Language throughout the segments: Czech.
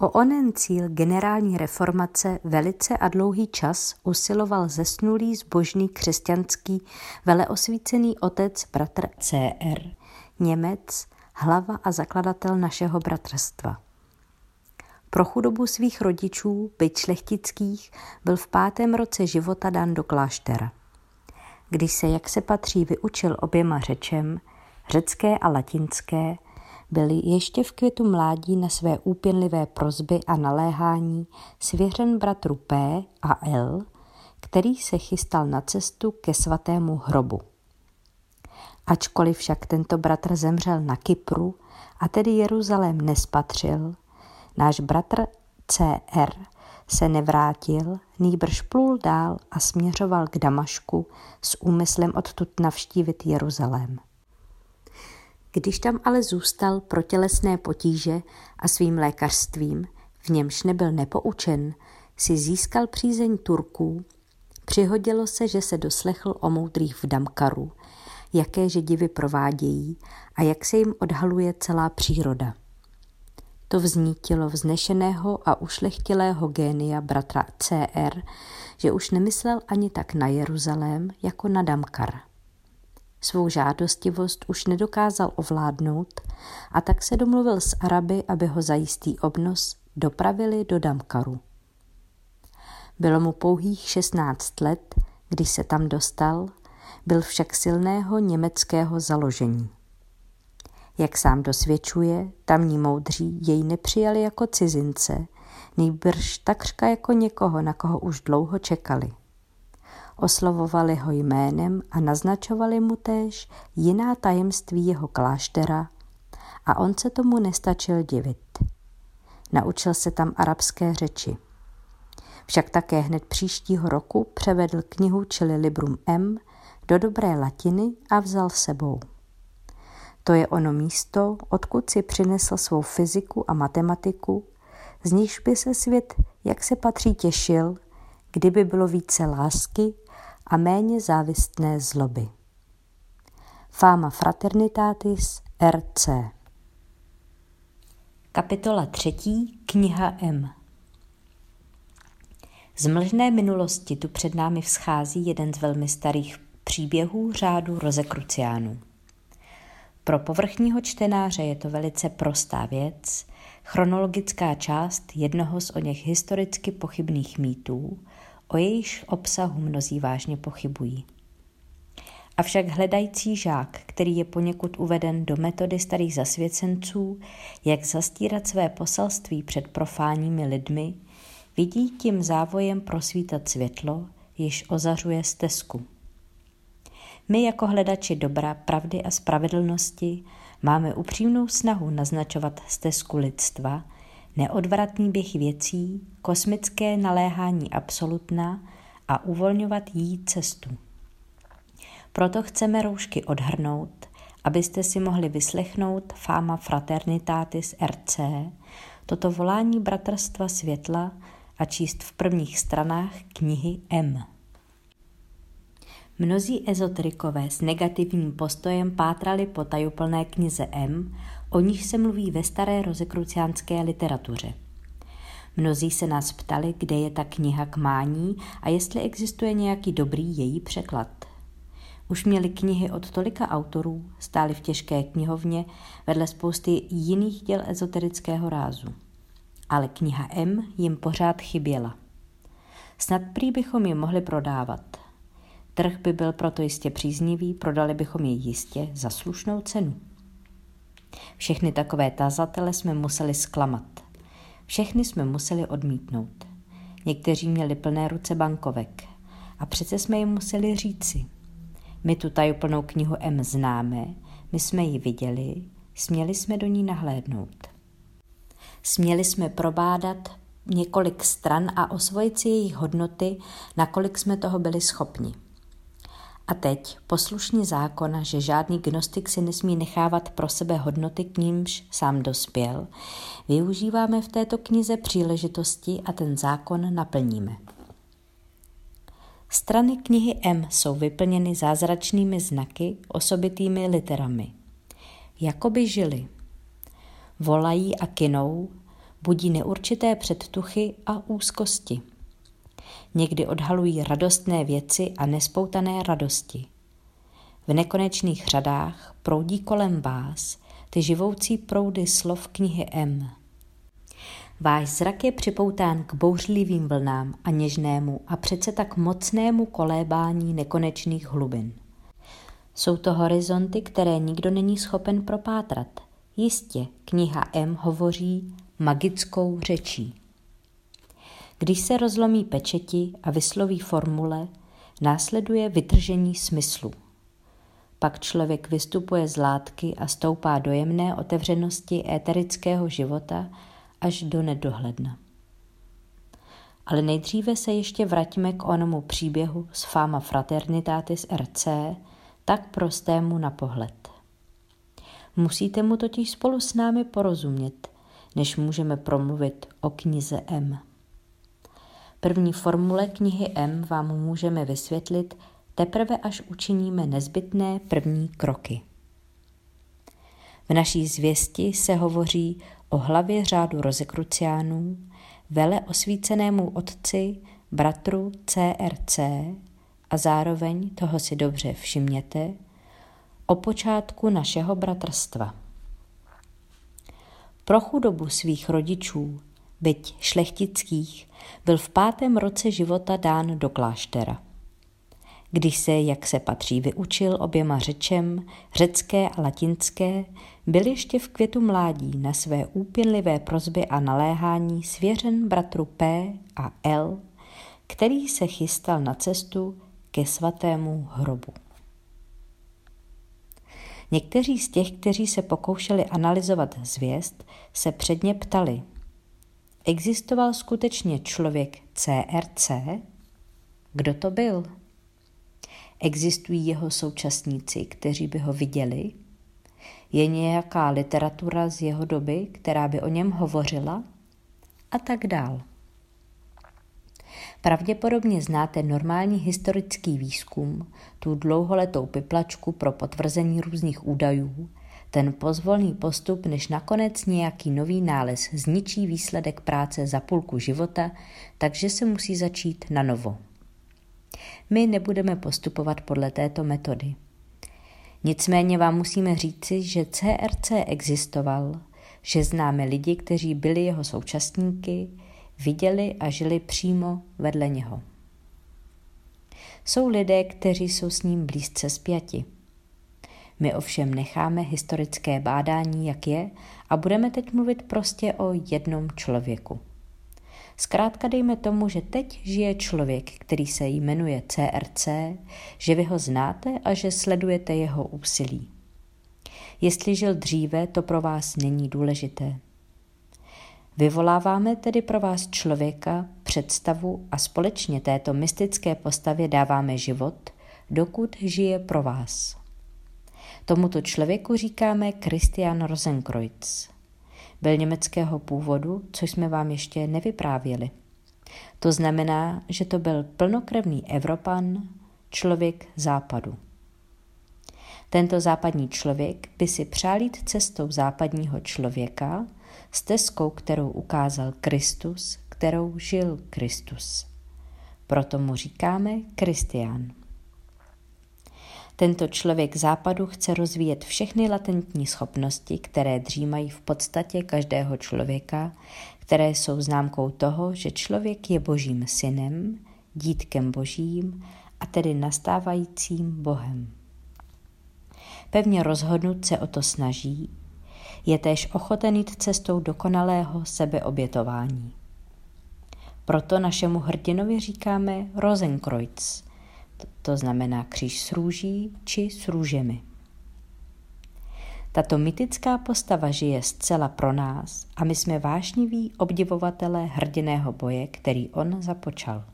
O onen cíl generální reformace velice a dlouhý čas usiloval zesnulý zbožný křesťanský veleosvícený otec bratr CR, Němec, hlava a zakladatel našeho bratrstva. Pro chudobu svých rodičů, byť šlechtických, byl v pátém roce života dán do kláštera. Když se, jak se patří, vyučil oběma řečem, řecké a latinské, byl ještě v květu mládí na své úpěnlivé prozby a naléhání svěřen bratru P a L, který se chystal na cestu ke svatému hrobu. Ačkoliv však tento bratr zemřel na Kypru a tedy Jeruzalém nespatřil, náš bratr CR se nevrátil, nýbrž plul dál a směřoval k Damašku s úmyslem odtud navštívit Jeruzalém. Když tam ale zůstal pro tělesné potíže a svým lékařstvím, v němž nebyl nepoučen, si získal přízeň Turků, přihodilo se, že se doslechl o moudrých v Damkaru, jaké že divy provádějí a jak se jim odhaluje celá příroda. To vznítilo vznešeného a ušlechtilého génia bratra CR, že už nemyslel ani tak na Jeruzalém jako na Damkar. Svou žádostivost už nedokázal ovládnout a tak se domluvil s Araby, aby ho za jistý obnos dopravili do Damkaru. Bylo mu pouhých 16 let, když se tam dostal, byl však silného německého založení. Jak sám dosvědčuje, tamní moudří jej nepřijali jako cizince, nejbrž takřka jako někoho, na koho už dlouho čekali. Oslovovali ho jménem a naznačovali mu též jiná tajemství jeho kláštera a on se tomu nestačil divit. Naučil se tam arabské řeči. Však také hned příštího roku převedl knihu čili Librum M do dobré latiny a vzal sebou. To je ono místo, odkud si přinesl svou fyziku a matematiku, z níž by se svět, jak se patří, těšil, kdyby bylo více lásky a méně závistné zloby. Fama Fraternitatis RC Kapitola třetí, kniha M Z mlžné minulosti tu před námi vzchází jeden z velmi starých příběhů řádu rozekruciánů. Pro povrchního čtenáře je to velice prostá věc, chronologická část jednoho z o něch historicky pochybných mýtů, o jejíž obsahu mnozí vážně pochybují. Avšak hledající žák, který je poněkud uveden do metody starých zasvěcenců, jak zastírat své poselství před profánními lidmi, vidí tím závojem prosvítat světlo, již ozařuje stezku. My jako hledači dobra, pravdy a spravedlnosti máme upřímnou snahu naznačovat stezku lidstva, neodvratný běh věcí, kosmické naléhání absolutna a uvolňovat jí cestu. Proto chceme roušky odhrnout, abyste si mohli vyslechnout Fama Fraternitatis RC, toto volání Bratrstva světla a číst v prvních stranách knihy M. Mnozí ezoterikové s negativním postojem pátrali po tajuplné knize M, o níž se mluví ve staré rozekruciánské literatuře. Mnozí se nás ptali, kde je ta kniha k mání a jestli existuje nějaký dobrý její překlad. Už měli knihy od tolika autorů, stály v těžké knihovně vedle spousty jiných děl ezoterického rázu. Ale kniha M jim pořád chyběla. Snad prý bychom ji mohli prodávat – Trh by byl proto jistě příznivý, prodali bychom ji jistě za slušnou cenu. Všechny takové tazatele jsme museli zklamat. Všechny jsme museli odmítnout. Někteří měli plné ruce bankovek. A přece jsme jim museli říci. My tu tajuplnou knihu M známe, my jsme ji viděli, směli jsme do ní nahlédnout. Směli jsme probádat několik stran a osvojit si jejich hodnoty, nakolik jsme toho byli schopni. A teď, poslušní zákona, že žádný gnostik si nesmí nechávat pro sebe hodnoty, k nímž sám dospěl, využíváme v této knize příležitosti a ten zákon naplníme. Strany knihy M jsou vyplněny zázračnými znaky, osobitými literami. Jakoby žili. Volají a kinou, budí neurčité předtuchy a úzkosti. Někdy odhalují radostné věci a nespoutané radosti. V nekonečných řadách proudí kolem vás ty živoucí proudy slov knihy M. Váš zrak je připoután k bouřlivým vlnám a něžnému a přece tak mocnému kolébání nekonečných hlubin. Jsou to horizonty, které nikdo není schopen propátrat. Jistě, kniha M hovoří magickou řečí. Když se rozlomí pečeti a vysloví formule, následuje vytržení smyslu. Pak člověk vystupuje z látky a stoupá do jemné otevřenosti éterického života až do nedohledna. Ale nejdříve se ještě vraťme k onomu příběhu z Fama Fraternitatis RC, tak prostému na pohled. Musíte mu totiž spolu s námi porozumět, než můžeme promluvit o knize M. První formule knihy M vám můžeme vysvětlit teprve až učiníme nezbytné první kroky. V naší zvěsti se hovoří o hlavě řádu rozekruciánů, vele osvícenému otci, bratru CRC a zároveň, toho si dobře všimněte, o počátku našeho bratrstva. Pro chudobu svých rodičů, byť šlechtických, byl v pátém roce života dán do kláštera. Když se, jak se patří, vyučil oběma řečem, řecké a latinské, byl ještě v květu mládí na své úpěnlivé prozby a naléhání svěřen bratru P a L, který se chystal na cestu ke svatému hrobu. Někteří z těch, kteří se pokoušeli analyzovat zvěst, se předně ptali, existoval skutečně člověk CRC? Kdo to byl? Existují jeho současníci, kteří by ho viděli? Je nějaká literatura z jeho doby, která by o něm hovořila? A tak dál. Pravděpodobně znáte normální historický výzkum, tu dlouholetou piplačku pro potvrzení různých údajů, ten pozvolný postup, než nakonec nějaký nový nález zničí výsledek práce za půlku života, takže se musí začít na novo. My nebudeme postupovat podle této metody. Nicméně vám musíme říci, že CRC existoval, že známe lidi, kteří byli jeho současníky, viděli a žili přímo vedle něho. Jsou lidé, kteří jsou s ním blízce spjati. My ovšem necháme historické bádání, jak je, a budeme teď mluvit prostě o jednom člověku. Zkrátka dejme tomu, že teď žije člověk, který se jmenuje CRC, že vy ho znáte a že sledujete jeho úsilí. Jestli žil dříve, to pro vás není důležité. Vyvoláváme tedy pro vás člověka, představu a společně této mystické postavě dáváme život, dokud žije pro vás. Tomuto člověku říkáme Christian Rosenkreuz. Byl německého původu, což jsme vám ještě nevyprávěli. To znamená, že to byl plnokrevný Evropan, člověk západu. Tento západní člověk by si přál jít cestou západního člověka, stezkou, kterou ukázal Kristus, kterou žil Kristus. Proto mu říkáme Kristián. Tento člověk západu chce rozvíjet všechny latentní schopnosti, které dřímají v podstatě každého člověka, které jsou známkou toho, že člověk je božím synem, dítkem božím a tedy nastávajícím Bohem. Pevně rozhodnut se o to snaží, je též ochoten jít cestou dokonalého sebeobětování. Proto našemu hrdinovi říkáme Rosenkreuz, to znamená kříž s růží či s růžemi. Tato mytická postava žije zcela pro nás a my jsme vášniví obdivovatelé hrdiného boje, který on započal.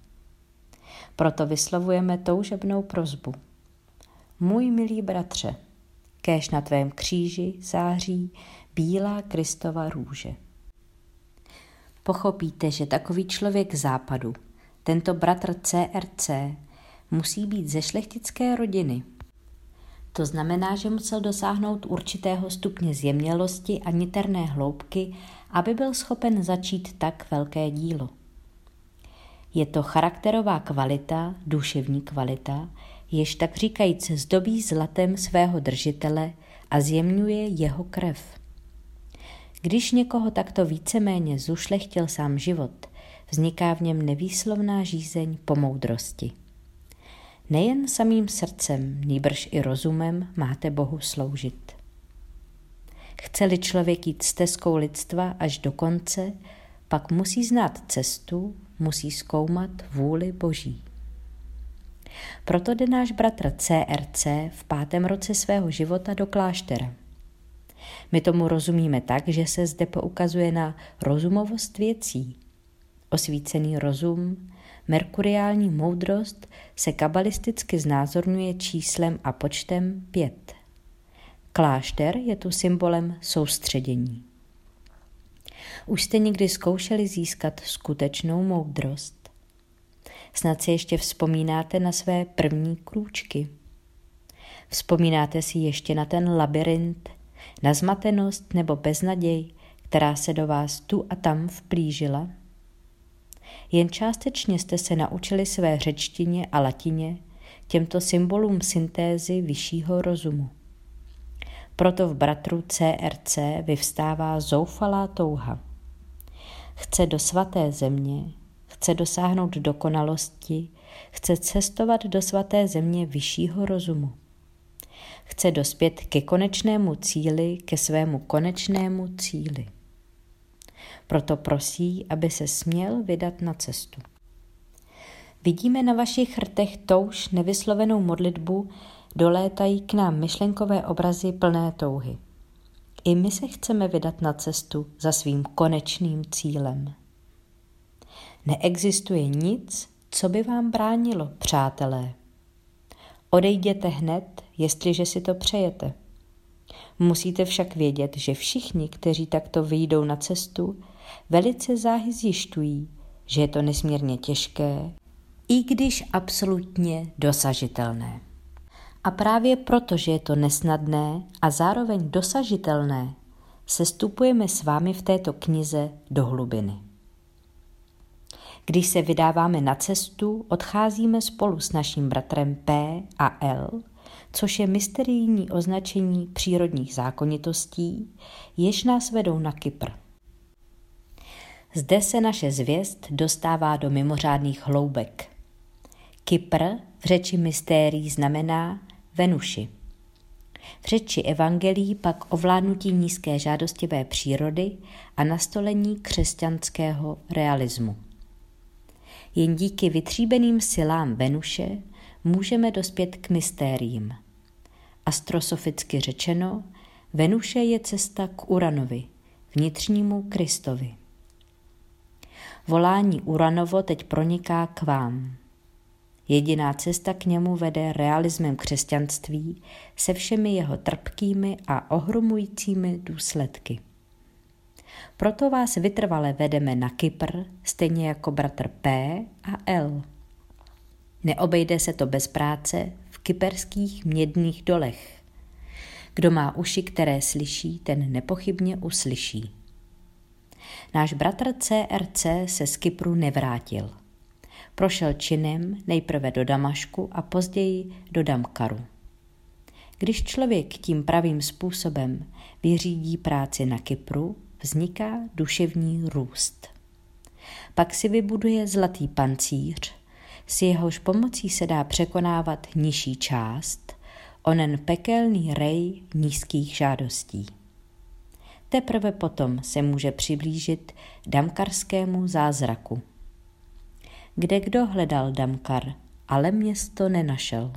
Proto vyslovujeme toužebnou prozbu. Můj milý bratře, kéž na tvém kříži září bílá Kristova růže. Pochopíte, že takový člověk západu, tento bratr CRC, musí být ze šlechtické rodiny. To znamená, že musel dosáhnout určitého stupně zjemnělosti a niterné hloubky, aby byl schopen začít tak velké dílo. Je to charakterová kvalita, duševní kvalita, jež tak říkajíc zdobí zlatem svého držitele a zjemňuje jeho krev. Když někoho takto víceméně zušlechtil sám život, vzniká v něm nevýslovná žízeň po moudrosti. Nejen samým srdcem, nýbrž i rozumem máte Bohu sloužit. Chce-li člověk jít stezkou lidstva až do konce, pak musí znát cestu, musí zkoumat vůli Boží. Proto jde náš bratr CRC v pátém roce svého života do kláštera. My tomu rozumíme tak, že se zde poukazuje na rozumovost věcí. Osvícený rozum, merkuriální moudrost se kabalisticky znázorňuje číslem a počtem pět. Klášter je tu symbolem soustředění. Už jste někdy zkoušeli získat skutečnou moudrost? Snad si ještě vzpomínáte na své první krůčky. Vzpomínáte si ještě na ten labirint, na zmatenost nebo beznaděj, která se do vás tu a tam vplížila? Jen částečně jste se naučili své řečtině a latině, těmto symbolům syntézy vyššího rozumu. Proto v bratru CRC vyvstává zoufalá touha. Chce do svaté země, chce dosáhnout dokonalosti, chce cestovat do svaté země vyššího rozumu. Chce dospět ke konečnému cíli, ke svému konečnému cíli. Proto prosí, aby se směl vydat na cestu. Vidíme na vašich rtech touž nevyslovenou modlitbu, dolétají k nám myšlenkové obrazy plné touhy. I my se chceme vydat na cestu za svým konečným cílem. Neexistuje nic, co by vám bránilo, přátelé. Odejděte hned, jestliže si to přejete. Musíte však vědět, že všichni, kteří takto vyjdou na cestu, velice záhy zjišťují, že je to nesmírně těžké, i když absolutně dosažitelné. A právě proto, že je to nesnadné a zároveň dosažitelné, se stupujeme s vámi v této knize do hlubiny. Když se vydáváme na cestu, odcházíme spolu s naším bratrem P a L, což je mysterijní označení přírodních zákonitostí, jež nás vedou na Kypr. Zde se naše zvěst dostává do mimořádných hloubek. Kypr v řeči mystérií znamená Venuši. V řeči evangelií pak ovládnutí nízké žádostivé přírody a nastolení křesťanského realismu. Jen díky vytříbeným silám Venuše můžeme dospět k mystériím. Astrosoficky řečeno, Venuše je cesta k Uranovi, vnitřnímu Kristovi. Volání Uranovo teď proniká k vám. Jediná cesta k němu vede realismem křesťanství se všemi jeho trpkými a ohromujícími důsledky. Proto vás vytrvale vedeme na Kypr, stejně jako bratr P a L. Neobejde se to bez práce v kyperských mědných dolech. Kdo má uši, které slyší, ten nepochybně uslyší. Náš bratr CRC se z Kypru nevrátil. Prošel činem nejprve do Damašku a později do Damkaru. Když člověk tím pravým způsobem vyřídí práci na Kypru, vzniká duševní růst. Pak si vybuduje zlatý pancíř, s jehož pomocí se dá překonávat nižší část, onen pekelný rej nízkých žádostí. Teprve potom se může přiblížit damkarskému zázraku. Kde kdo hledal Damkar, ale město nenašel.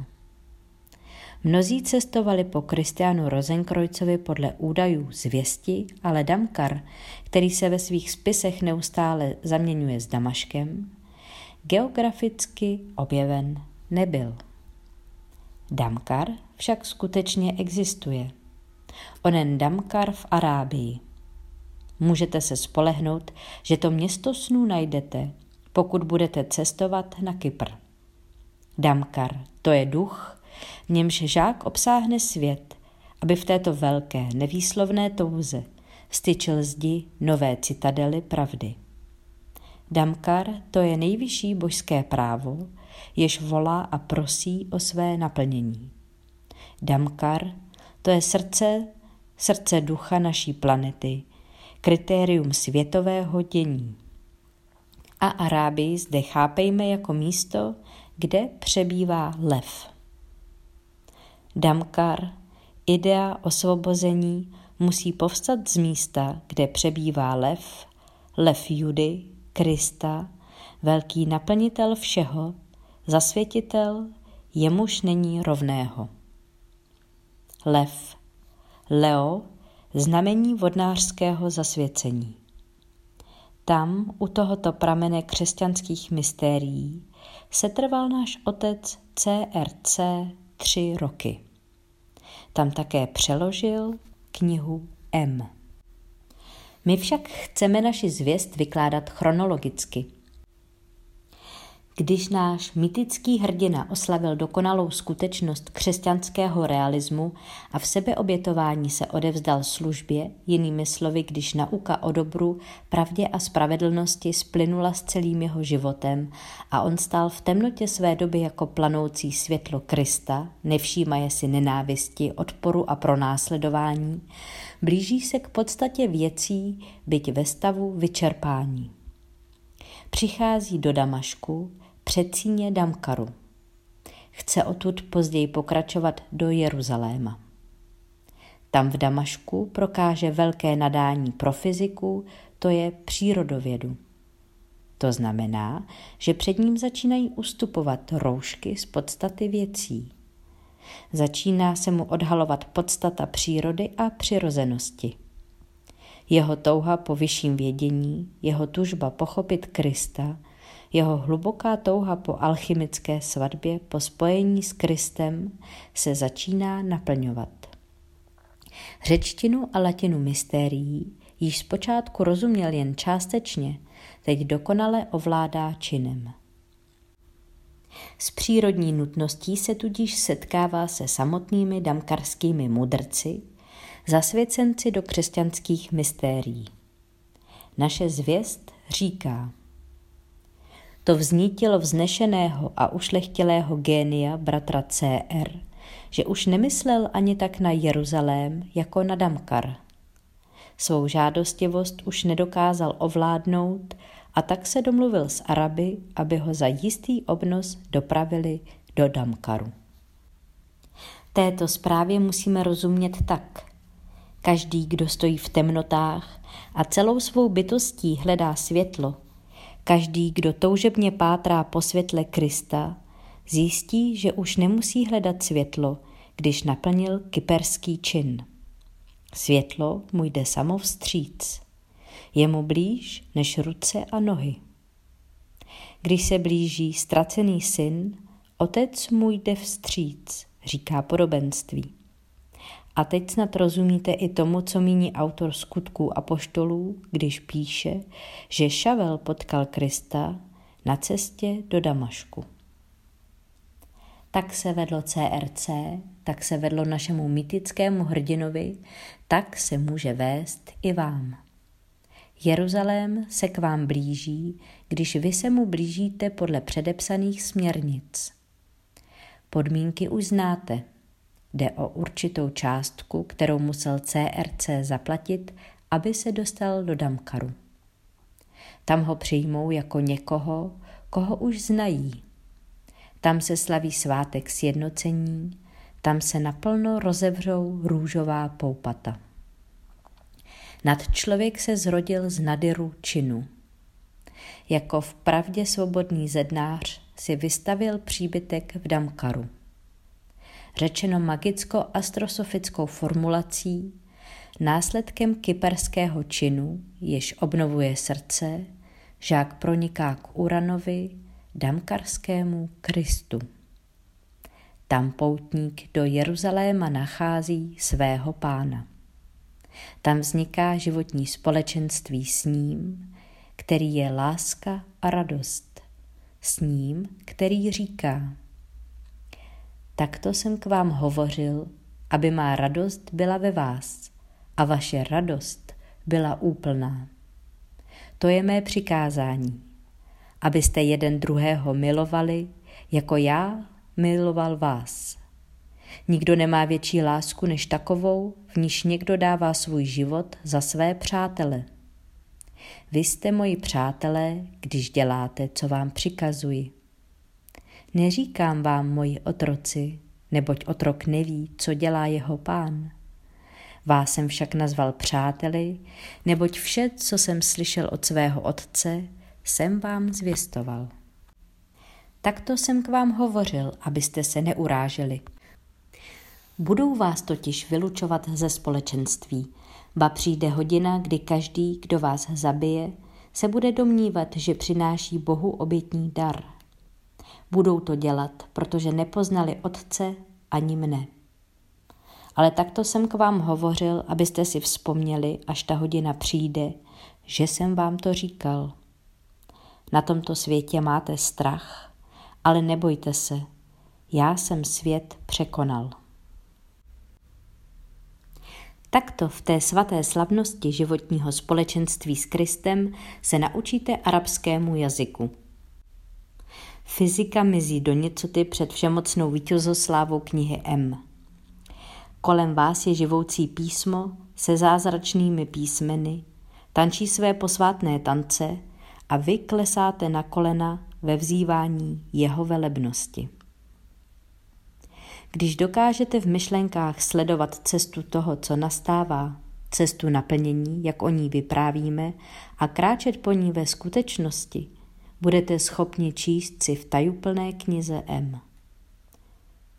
Mnozí cestovali po Kristianu Rozenkrojcovi podle údajů zvěsti, ale Damkar, který se ve svých spisech neustále zaměňuje s Damaškem, geograficky objeven nebyl. Damkar však skutečně existuje. Onen Damkar v Arábii. Můžete se spolehnout, že to město snů najdete, pokud budete cestovat na Kypr. Damkar, to je duch, v němž žák obsáhne svět, aby v této velké, nevýslovné touze styčil zdi nové citadely pravdy. Damkar to je nejvyšší božské právo, jež volá a prosí o své naplnění. Damkar to je srdce, srdce ducha naší planety, kritérium světového dění. A Arábii zde chápejme jako místo, kde přebývá lev. Damkar, idea osvobození, musí povstat z místa, kde přebývá lev, lev Judy, Krista, velký naplnitel všeho, zasvětitel, jemuž není rovného. Lev, Leo, znamení vodnářského zasvěcení. Tam, u tohoto pramene křesťanských mystérií, se trval náš otec CRC tři roky. Tam také přeložil knihu M. My však chceme naši zvěst vykládat chronologicky – když náš mytický hrdina oslavil dokonalou skutečnost křesťanského realismu a v sebeobětování se odevzdal službě, jinými slovy, když nauka o dobru, pravdě a spravedlnosti splynula s celým jeho životem a on stál v temnotě své doby jako planoucí světlo Krista, nevšímaje si nenávisti, odporu a pronásledování, blíží se k podstatě věcí, byť ve stavu vyčerpání. Přichází do Damašku, předsíně Damkaru. Chce odtud později pokračovat do Jeruzaléma. Tam v Damašku prokáže velké nadání pro fyziku, to je přírodovědu. To znamená, že před ním začínají ustupovat roušky z podstaty věcí. Začíná se mu odhalovat podstata přírody a přirozenosti. Jeho touha po vyšším vědění, jeho tužba pochopit Krista – jeho hluboká touha po alchymické svatbě, po spojení s Kristem se začíná naplňovat. Řečtinu a latinu mystérií již zpočátku rozuměl jen částečně, teď dokonale ovládá činem. S přírodní nutností se tudíž setkává se samotnými damkarskými mudrci, zasvěcenci do křesťanských mystérií. Naše zvěst říká – to vznítilo vznešeného a ušlechtilého génia bratra CR, že už nemyslel ani tak na Jeruzalém jako na Damkar. Svou žádostivost už nedokázal ovládnout a tak se domluvil s Araby, aby ho za jistý obnos dopravili do Damkaru. Této zprávě musíme rozumět tak. Každý, kdo stojí v temnotách a celou svou bytostí hledá světlo, Každý, kdo toužebně pátrá po světle Krista, zjistí, že už nemusí hledat světlo, když naplnil kyperský čin. Světlo mu jde samo vstříc. Je mu blíž než ruce a nohy. Když se blíží ztracený syn, otec mu jde vstříc, říká podobenství. A teď snad rozumíte i tomu, co míní autor skutků a poštolů, když píše, že Šavel potkal Krista na cestě do Damašku. Tak se vedlo CRC, tak se vedlo našemu mytickému hrdinovi, tak se může vést i vám. Jeruzalém se k vám blíží, když vy se mu blížíte podle předepsaných směrnic. Podmínky už znáte – Jde o určitou částku, kterou musel CRC zaplatit, aby se dostal do Damkaru. Tam ho přijmou jako někoho, koho už znají. Tam se slaví svátek sjednocení, tam se naplno rozevřou růžová poupata. Nad člověk se zrodil z nadiru činu. Jako v pravdě svobodný zednář si vystavil příbytek v Damkaru řečeno magicko-astrosofickou formulací, následkem kyperského činu, jež obnovuje srdce, žák proniká k Uranovi, damkarskému Kristu. Tam poutník do Jeruzaléma nachází svého pána. Tam vzniká životní společenství s ním, který je láska a radost, s ním, který říká – Takto jsem k vám hovořil, aby má radost byla ve vás a vaše radost byla úplná. To je mé přikázání, abyste jeden druhého milovali, jako já miloval vás. Nikdo nemá větší lásku než takovou, v níž někdo dává svůj život za své přátele. Vy jste moji přátelé, když děláte, co vám přikazuji. Neříkám vám, moji otroci, neboť otrok neví, co dělá jeho pán. Vás jsem však nazval přáteli, neboť vše, co jsem slyšel od svého otce, jsem vám zvěstoval. Takto jsem k vám hovořil, abyste se neuráželi. Budou vás totiž vylučovat ze společenství, ba přijde hodina, kdy každý, kdo vás zabije, se bude domnívat, že přináší Bohu obětní dar. Budou to dělat, protože nepoznali Otce ani mne. Ale takto jsem k vám hovořil, abyste si vzpomněli, až ta hodina přijde, že jsem vám to říkal. Na tomto světě máte strach, ale nebojte se, já jsem svět překonal. Takto v té svaté slavnosti životního společenství s Kristem se naučíte arabskému jazyku. Fyzika mizí do něcoty před všemocnou vítězoslávou knihy M. Kolem vás je živoucí písmo se zázračnými písmeny, tančí své posvátné tance a vy klesáte na kolena ve vzývání jeho velebnosti. Když dokážete v myšlenkách sledovat cestu toho, co nastává, cestu naplnění, jak o ní vyprávíme, a kráčet po ní ve skutečnosti, budete schopni číst si v tajuplné knize M.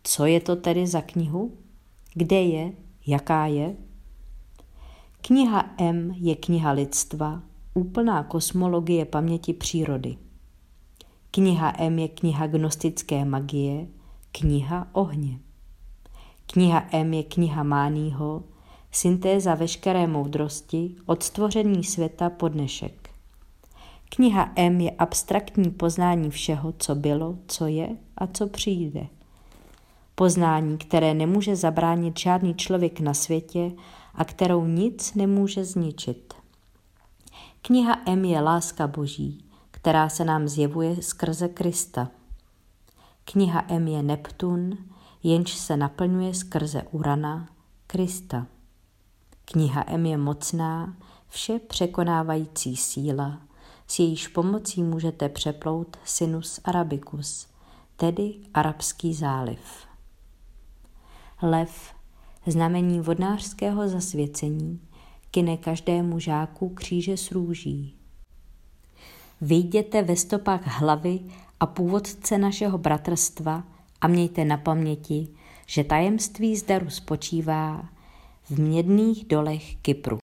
Co je to tedy za knihu? Kde je? Jaká je? Kniha M je kniha lidstva, úplná kosmologie paměti přírody. Kniha M je kniha gnostické magie, kniha ohně. Kniha M je kniha Mánýho, syntéza veškeré moudrosti od stvoření světa po dnešek. Kniha M je abstraktní poznání všeho, co bylo, co je a co přijde. Poznání, které nemůže zabránit žádný člověk na světě a kterou nic nemůže zničit. Kniha M je láska Boží, která se nám zjevuje skrze Krista. Kniha M je Neptun, jenž se naplňuje skrze Urana, Krista. Kniha M je mocná, vše překonávající síla, s jejíž pomocí můžete přeplout Sinus Arabicus, tedy Arabský záliv. Lev, znamení vodnářského zasvěcení, kine každému žáku kříže s růží. Vyjděte ve stopách hlavy a původce našeho bratrstva a mějte na paměti, že tajemství zdaru spočívá v mědných dolech Kypru.